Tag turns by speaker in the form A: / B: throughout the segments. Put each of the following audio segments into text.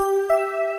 A: Música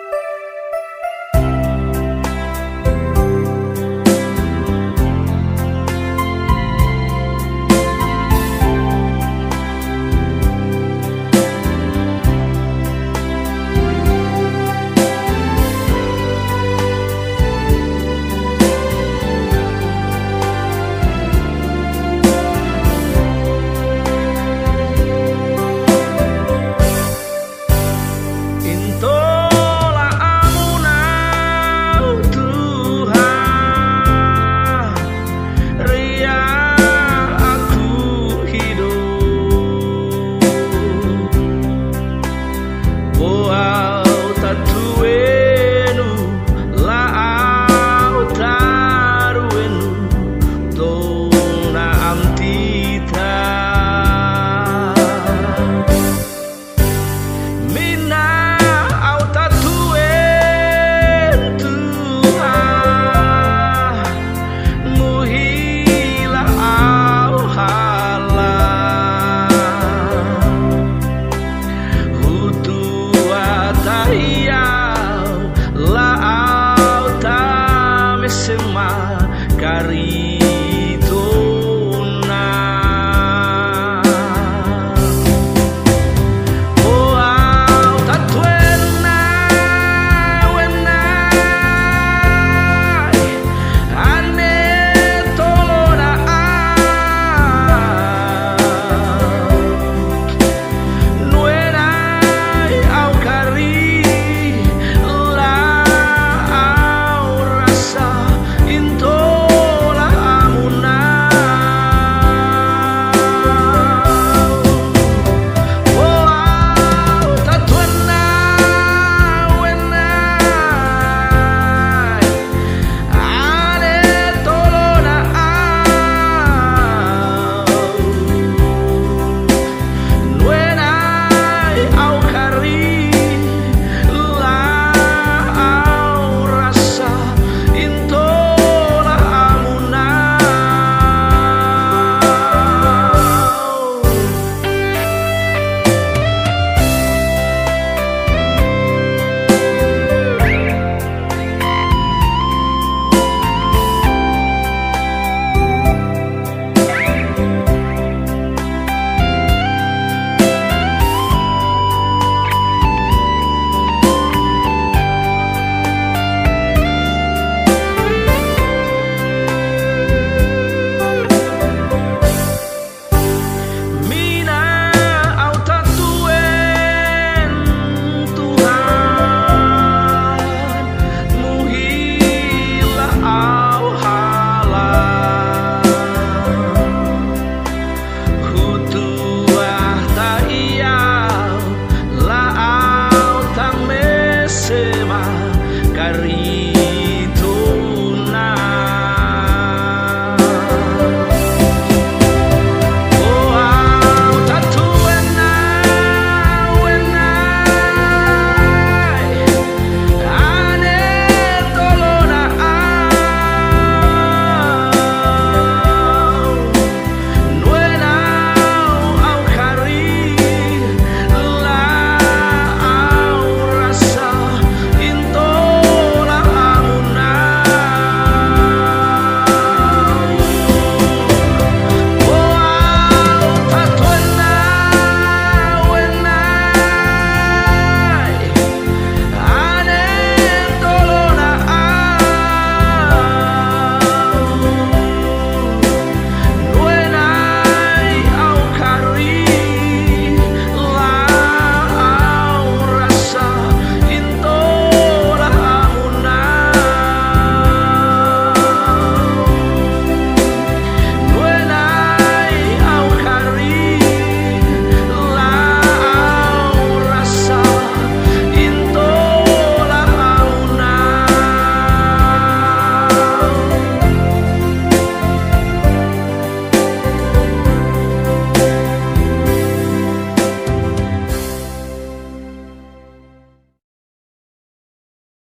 A: semua karya